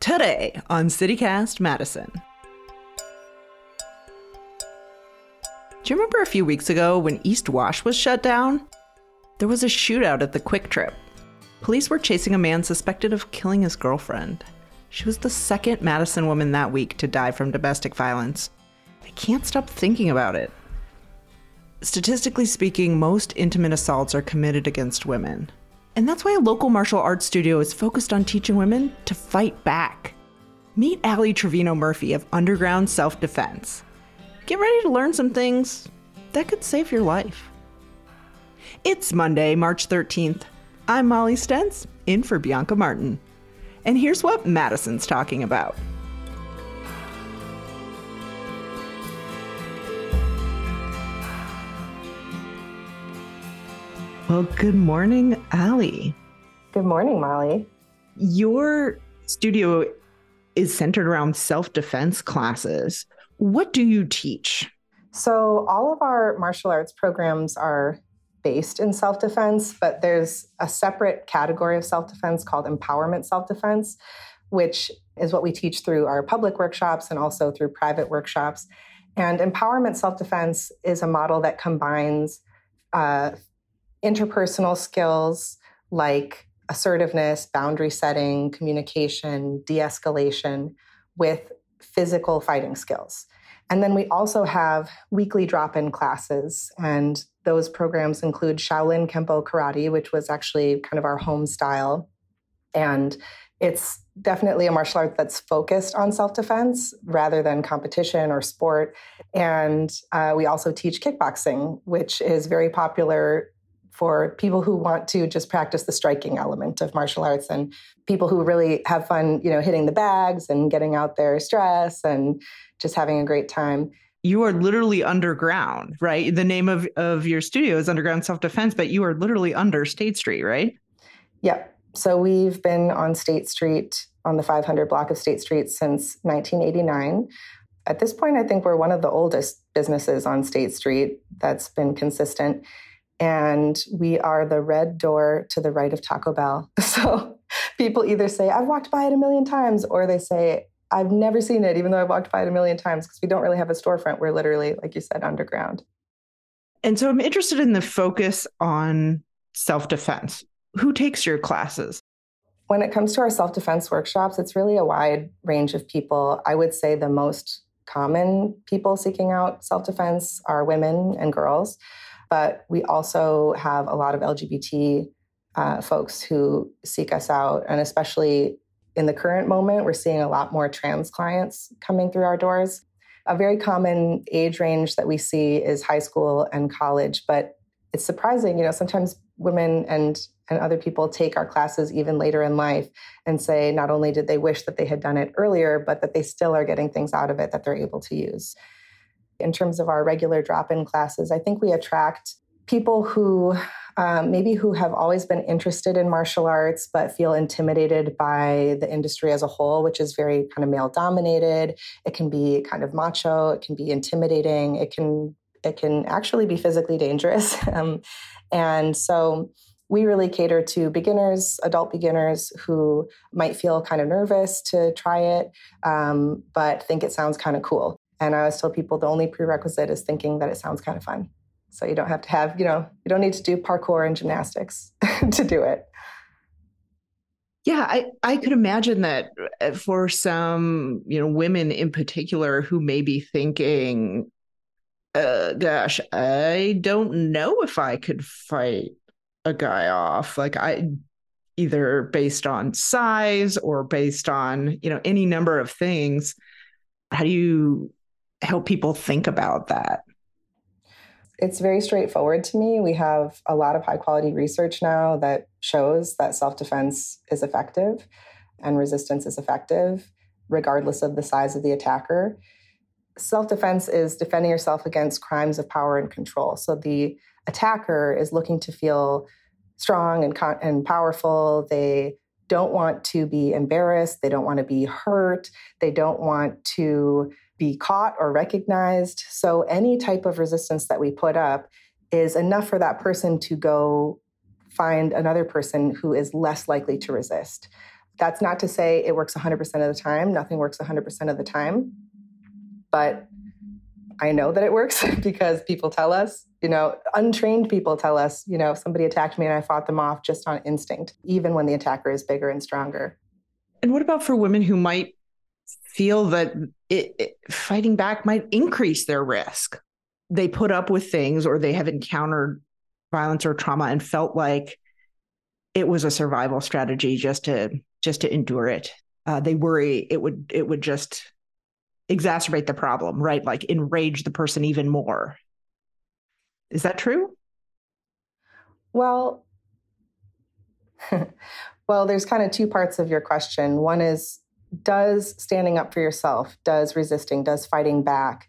Today on CityCast Madison. Do you remember a few weeks ago when East Wash was shut down? There was a shootout at the Kwik Trip. Police were chasing a man suspected of killing his girlfriend. She was the second Madison woman that week to die from domestic violence. I can't stop thinking about it. Statistically speaking, most intimate assaults are committed against women. And that's why a local martial arts studio is focused on teaching women to fight back. Meet Ali Treviño Murphy of Underground Self Defense. Get ready to learn some things that could save your life. It's Monday, March 13th. I'm Molly Stentz, in for Bianca Martin. And here's what Madison's talking about. Well, good morning, Ali. Good morning, Molly. Your studio is centered around self defense classes. What do you teach? So, all of our martial arts programs are based in self defense, but there's a separate category of self defense called empowerment self defense, which is what we teach through our public workshops and also through private workshops. And empowerment self defense is a model that combines uh, interpersonal skills like assertiveness, boundary setting, communication, de escalation with physical fighting skills. And then we also have weekly drop in classes, and those programs include Shaolin Kempo Karate, which was actually kind of our home style. And it's definitely a martial art that's focused on self defense rather than competition or sport. And uh, we also teach kickboxing, which is very popular for people who want to just practice the striking element of martial arts and people who really have fun, you know, hitting the bags and getting out their stress and just having a great time. You are literally underground, right? The name of, of your studio is Underground Self Defense, but you are literally under State Street, right? Yep. So we've been on State Street, on the 500 block of State Street since 1989. At this point, I think we're one of the oldest businesses on State Street that's been consistent and we are the red door to the right of Taco Bell. So people either say, I've walked by it a million times, or they say, I've never seen it, even though I've walked by it a million times, because we don't really have a storefront. We're literally, like you said, underground. And so I'm interested in the focus on self defense. Who takes your classes? When it comes to our self defense workshops, it's really a wide range of people. I would say the most common people seeking out self defense are women and girls. But we also have a lot of LGBT uh, folks who seek us out. And especially in the current moment, we're seeing a lot more trans clients coming through our doors. A very common age range that we see is high school and college, but it's surprising, you know, sometimes women and and other people take our classes even later in life and say not only did they wish that they had done it earlier, but that they still are getting things out of it that they're able to use in terms of our regular drop in classes, I think we attract people who um, maybe who have always been interested in martial arts but feel intimidated by the industry as a whole, which is very kind of male dominated. It can be kind of macho. It can be intimidating. It can it can actually be physically dangerous. um, and so we really cater to beginners, adult beginners who might feel kind of nervous to try it, um, but think it sounds kind of cool. And I always tell people the only prerequisite is thinking that it sounds kind of fun. So you don't have to have, you know, you don't need to do parkour and gymnastics to do it. Yeah, I, I could imagine that uh, for some, you know, women in particular who may be thinking, uh, gosh, I don't know if I could fight a guy off. Like I either based on size or based on, you know, any number of things. How do you help people think about that? It's very straightforward to me. We have a lot of high quality research now that shows that self defense is effective and resistance is effective, regardless of the size of the attacker. Self defense is defending yourself against crimes of power and control. So the attacker is looking to feel strong and, con- and powerful. They don't want to be embarrassed. They don't want to be hurt. They don't want to be caught or recognized. So any type of resistance that we put up is enough for that person to go find another person who is less likely to resist. That's not to say it works 100% of the time. Nothing works 100% of the time. But I know that it works because people tell us, you know, untrained people tell us, you know, somebody attacked me and I fought them off just on instinct, even when the attacker is bigger and stronger. And what about for women who might feel that it, it, fighting back might increase their risk? They put up with things or they have encountered violence or trauma and felt like it was a survival strategy just to just to endure it. Uh, they worry it would it would just exacerbate the problem, right? Like enrage the person even more. Is that true? Well, well, there's kind of two parts of your question. One is does standing up for yourself, does resisting, does fighting back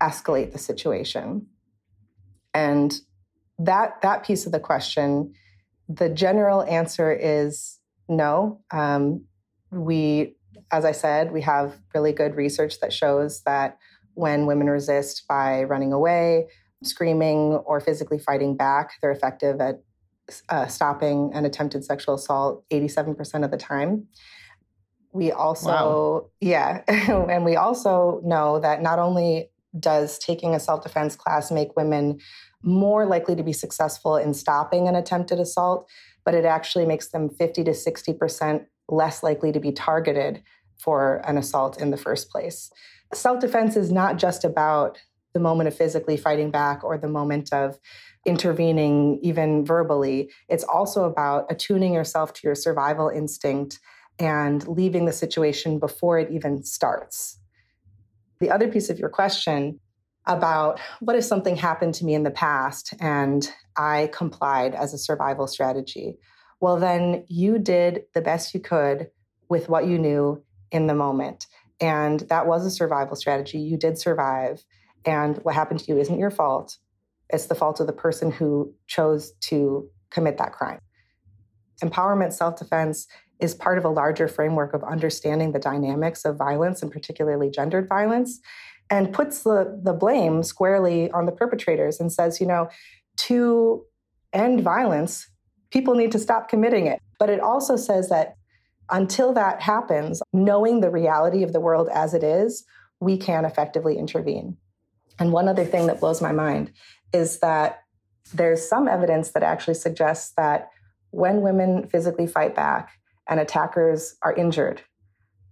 escalate the situation? And that that piece of the question, the general answer is no. Um, we as I said, we have really good research that shows that when women resist by running away, screaming, or physically fighting back, they're effective at uh, stopping an attempted sexual assault 87% of the time. We also, wow. yeah, and we also know that not only does taking a self defense class make women more likely to be successful in stopping an attempted assault, but it actually makes them 50 to 60% less likely to be targeted for an assault in the first place. Self defense is not just about the moment of physically fighting back or the moment of intervening, even verbally. It's also about attuning yourself to your survival instinct and leaving the situation before it even starts. The other piece of your question about what if something happened to me in the past and I complied as a survival strategy? Well, then you did the best you could with what you knew in the moment. And that was a survival strategy. You did survive. And what happened to you isn't your fault. It's the fault of the person who chose to commit that crime. Empowerment self defense is part of a larger framework of understanding the dynamics of violence and particularly gendered violence and puts the, the blame squarely on the perpetrators and says, you know, to end violence, people need to stop committing it. But it also says that until that happens, knowing the reality of the world as it is, we can effectively intervene. And one other thing that blows my mind is that there's some evidence that actually suggests that when women physically fight back and attackers are injured,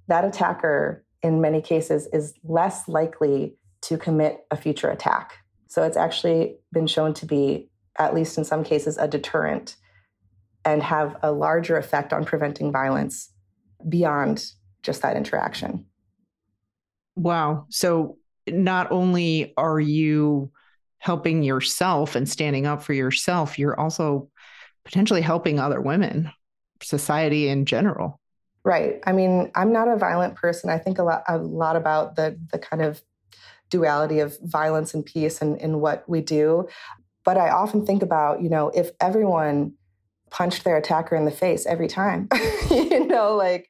that attacker, in many cases, is less likely to commit a future attack. So it's actually been shown to be, at least in some cases, a deterrent and have a larger effect on preventing violence beyond just that interaction. Wow. So not only are you helping yourself and standing up for yourself, you're also potentially helping other women, society in general. Right. I mean, I'm not a violent person. I think a lot a lot about the the kind of duality of violence and peace and in what we do. But I often think about, you know, if everyone punched their attacker in the face every time. you know, like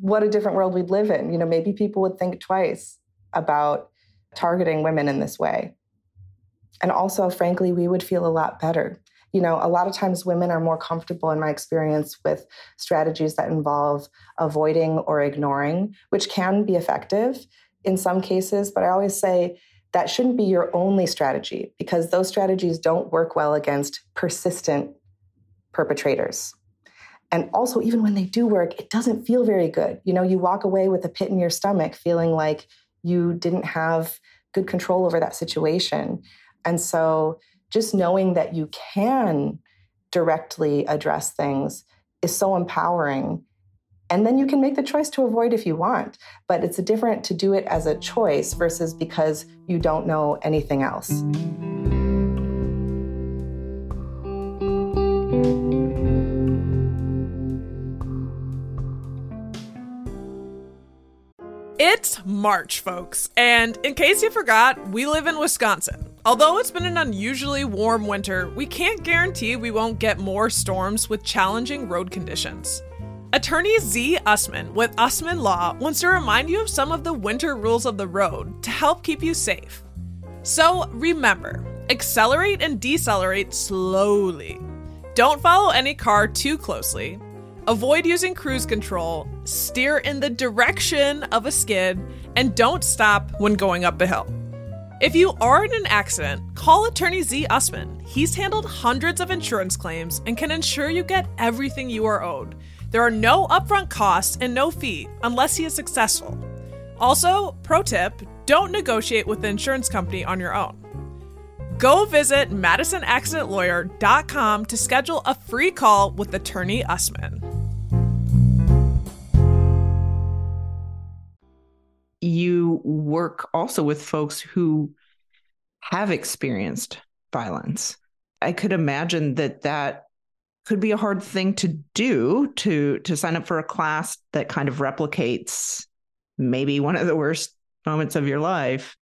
what a different world we'd live in. You know, maybe people would think twice about targeting women in this way. And also, frankly, we would feel a lot better. You know, a lot of times women are more comfortable, in my experience, with strategies that involve avoiding or ignoring, which can be effective in some cases. But I always say that shouldn't be your only strategy because those strategies don't work well against persistent perpetrators. And also, even when they do work, it doesn't feel very good. You know, you walk away with a pit in your stomach feeling like you didn't have good control over that situation. And so, just knowing that you can directly address things is so empowering. And then you can make the choice to avoid if you want. But it's different to do it as a choice versus because you don't know anything else. It's March, folks, and in case you forgot, we live in Wisconsin. Although it's been an unusually warm winter, we can't guarantee we won't get more storms with challenging road conditions. Attorney Z. Usman with Usman Law wants to remind you of some of the winter rules of the road to help keep you safe. So remember, accelerate and decelerate slowly. Don't follow any car too closely. Avoid using cruise control, steer in the direction of a skid, and don't stop when going up a hill. If you are in an accident, call attorney Z Usman. He's handled hundreds of insurance claims and can ensure you get everything you are owed. There are no upfront costs and no fee unless he is successful. Also, pro tip don't negotiate with the insurance company on your own. Go visit MadisonAccidentLawyer.com to schedule a free call with attorney Usman. Work also with folks who have experienced violence. I could imagine that that could be a hard thing to do to to sign up for a class that kind of replicates maybe one of the worst moments of your life.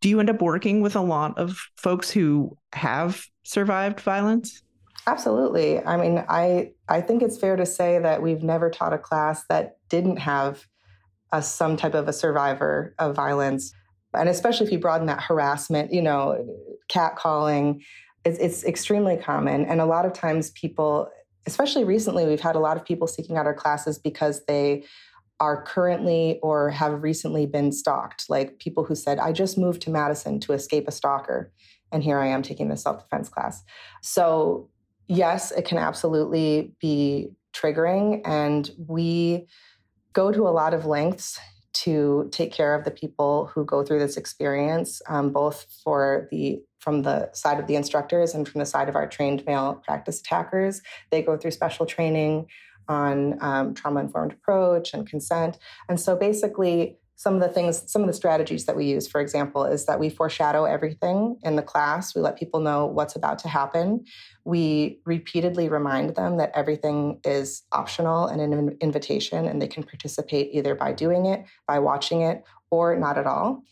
Do you end up working with a lot of folks who have survived violence? Absolutely. I mean, I I think it's fair to say that we've never taught a class that didn't have some type of a survivor of violence, and especially if you broaden that harassment, you know, catcalling, it's, it's extremely common. And a lot of times, people, especially recently, we've had a lot of people seeking out our classes because they are currently or have recently been stalked, like people who said, I just moved to Madison to escape a stalker. And here I am taking the self defense class. So, yes, it can absolutely be triggering. And we go to a lot of lengths to take care of the people who go through this experience, um, both for the from the side of the instructors and from the side of our trained male practice attackers. They go through special training on um, trauma informed approach and consent. And so basically, some of the things, some of the strategies that we use, for example, is that we foreshadow everything in the class. We let people know what's about to happen. We repeatedly remind them that everything is optional and an invitation, and they can participate either by doing it, by watching it, or not at all.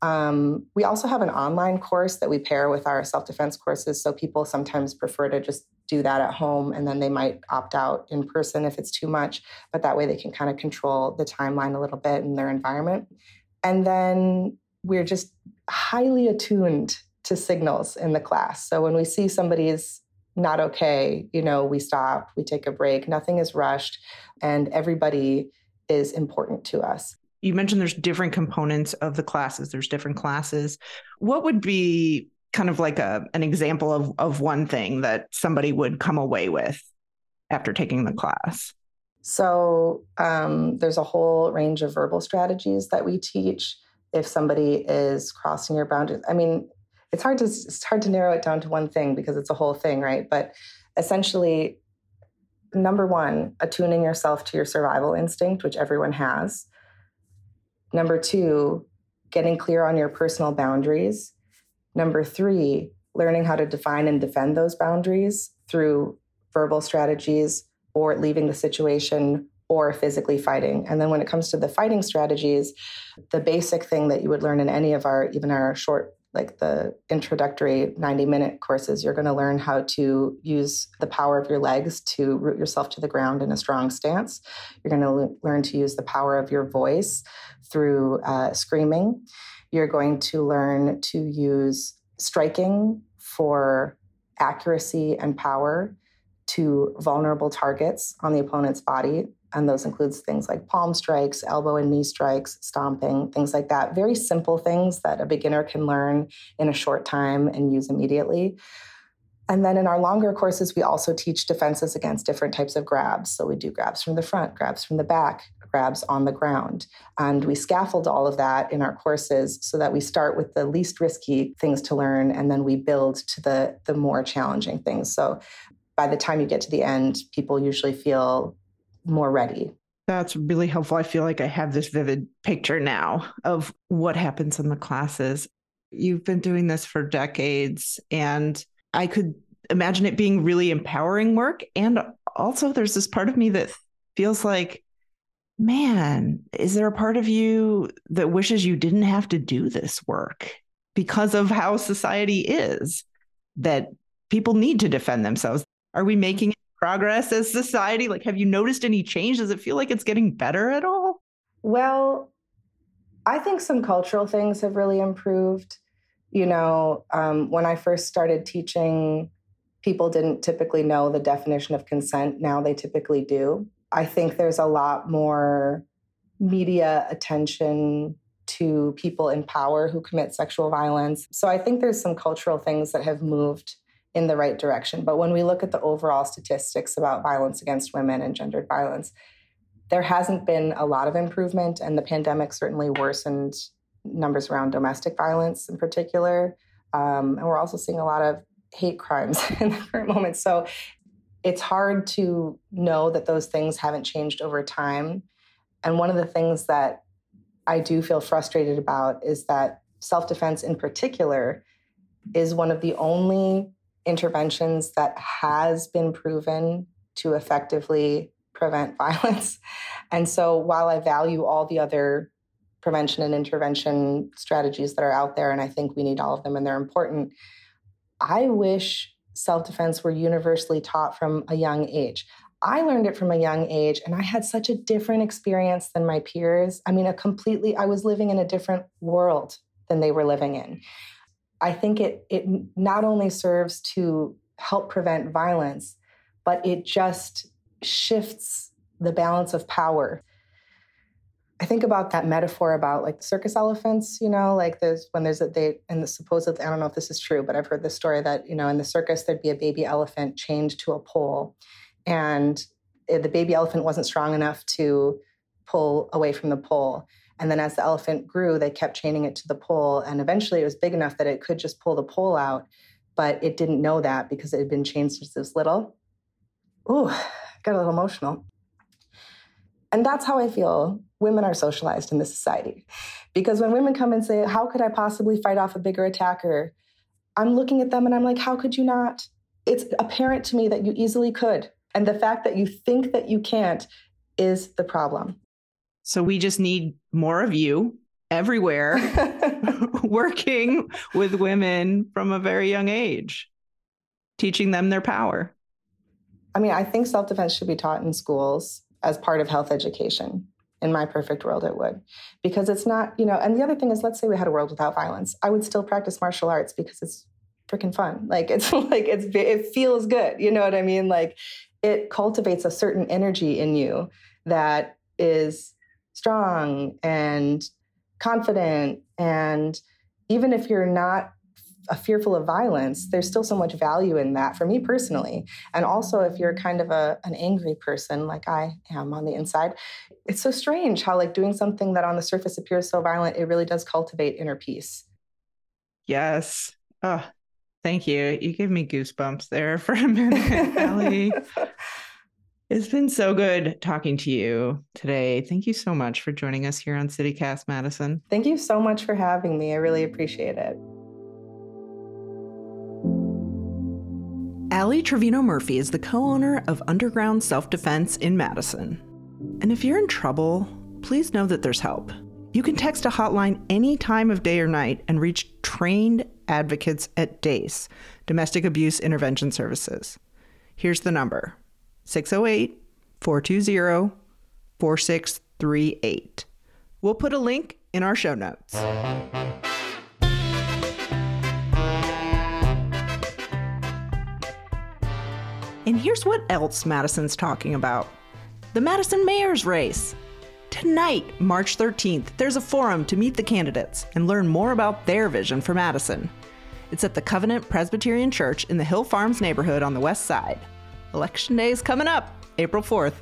Um, we also have an online course that we pair with our self defense courses. So people sometimes prefer to just do that at home and then they might opt out in person if it's too much. But that way they can kind of control the timeline a little bit in their environment. And then we're just highly attuned to signals in the class. So when we see somebody is not okay, you know, we stop, we take a break, nothing is rushed, and everybody is important to us you mentioned there's different components of the classes there's different classes what would be kind of like a an example of of one thing that somebody would come away with after taking the class. So um, there's a whole range of verbal strategies that we teach if somebody is crossing your boundaries. I mean it's hard to it's hard to narrow it down to one thing because it's a whole thing right? But essentially number one attuning yourself to your survival instinct which everyone has. Number two, getting clear on your personal boundaries. Number three, learning how to define and defend those boundaries through verbal strategies or leaving the situation or physically fighting. And then when it comes to the fighting strategies, the basic thing that you would learn in any of our, even our short like the introductory 90 minute courses, you're going to learn how to use the power of your legs to root yourself to the ground in a strong stance. You're going to learn to use the power of your voice through uh, screaming. You're going to learn to use striking for accuracy and power to vulnerable targets on the opponent's body and those includes things like palm strikes, elbow and knee strikes, stomping, things like that. Very simple things that a beginner can learn in a short time and use immediately. And then in our longer courses, we also teach defenses against different types of grabs. So we do grabs from the front, grabs from the back, grabs on the ground. And we scaffold all of that in our courses so that we start with the least risky things to learn and then we build to the, the more challenging things. So by the time you get to the end, people usually feel more ready. That's really helpful. I feel like I have this vivid picture now of what happens in the classes. You've been doing this for decades, and I could imagine it being really empowering work. And also, there's this part of me that feels like, man, is there a part of you that wishes you didn't have to do this work because of how society is, that people need to defend themselves? Are we making progress as society? Like, have you noticed any change? Does it feel like it's getting better at all? Well, I think some cultural things have really improved. You know, um, when I first started teaching, people didn't typically know the definition of consent. Now they typically do. I think there's a lot more media attention to people in power who commit sexual violence. So I think there's some cultural things that have moved in the right direction. But when we look at the overall statistics about violence against women and gendered violence, there hasn't been a lot of improvement, and the pandemic certainly worsened numbers around domestic violence in particular. Um, and we're also seeing a lot of hate crimes in the current moment. So it's hard to know that those things haven't changed over time. And one of the things that I do feel frustrated about is that self defense, in particular, is one of the only interventions that has been proven to effectively prevent violence. And so while I value all the other prevention and intervention strategies that are out there, and I think we need all of them and they're important, I wish self defense were universally taught from a young age. I learned it from a young age and I had such a different experience than my peers. I mean, a completely, I was living in a different world than they were living in. I think it, it not only serves to help prevent violence, but it just shifts the balance of power. I think about that metaphor about like circus elephants, you know, like there's when there's a they and the supposed I don't know if this is true, but I've heard the story that, you know, in the circus there'd be a baby elephant chained to a pole and the baby elephant wasn't strong enough to pull away from the pole. And then as the elephant grew, they kept chaining it to the pole. And eventually it was big enough that it could just pull the pole out. But it didn't know that because it had been chained since it was little. Ooh, got a little emotional. And that's how I feel women are socialized in this society. Because when women come and say, How could I possibly fight off a bigger attacker? I'm looking at them and I'm like, How could you not? It's apparent to me that you easily could. And the fact that you think that you can't is the problem. So we just need more of you everywhere working with women from a very young age, teaching them their power. I mean, I think self defense should be taught in schools as part of health education. In my perfect world, it would. Because it's not, you know, and the other thing is, let's say we had a world without violence. I would still practice martial arts because it's freaking fun. Like, it's like, it's, it feels good. You know what I mean? Like, it cultivates a certain energy in you that is strong and confident. And even if you're not fearful of violence, there's still so much value in that for me personally. And also, if you're kind of a, an angry person like I am on the inside, it's so strange how, like, doing something that on the surface appears so violent, it really does cultivate inner peace. Yes. Oh, Thank you. You gave me goosebumps there for a minute, Ali. it's been so good talking to you today. Thank you so much for joining us here on CityCast Madison. Thank you so much for having me. I really appreciate it. Ali Treviño Murphy is the co owner of Underground Self Defense in Madison. And if you're in trouble, please know that there's help. You can text a hotline any time of day or night and reach trained advocates at DAIS, Domestic Abuse Intervention Services. Here's the number 608 420 4638. We'll put a link in our show notes. And here's what else Madison's talking about the Madison Mayor's Race. Tonight, March 13th, there's a forum to meet the candidates and learn more about their vision for Madison. It's at the Covenant Presbyterian Church in the Hill Farms neighborhood on the west side. Election day is coming up, April 4th.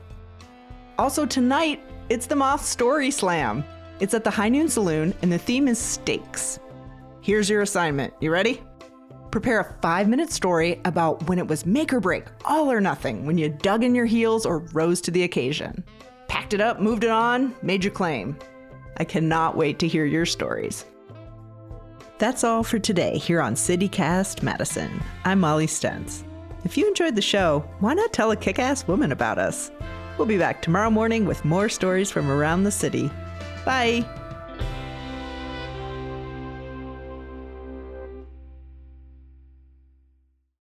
Also, tonight, it's the Moth Story Slam. It's at the High Noon Saloon, and the theme is stakes. Here's your assignment. You ready? Prepare a five minute story about when it was make or break, all or nothing, when you dug in your heels or rose to the occasion packed it up, moved it on, made your claim. I cannot wait to hear your stories. That's all for today here on CityCast Madison. I'm Molly Stentz. If you enjoyed the show, why not tell a kick ass woman about us? We'll be back tomorrow morning with more stories from around the city. Bye.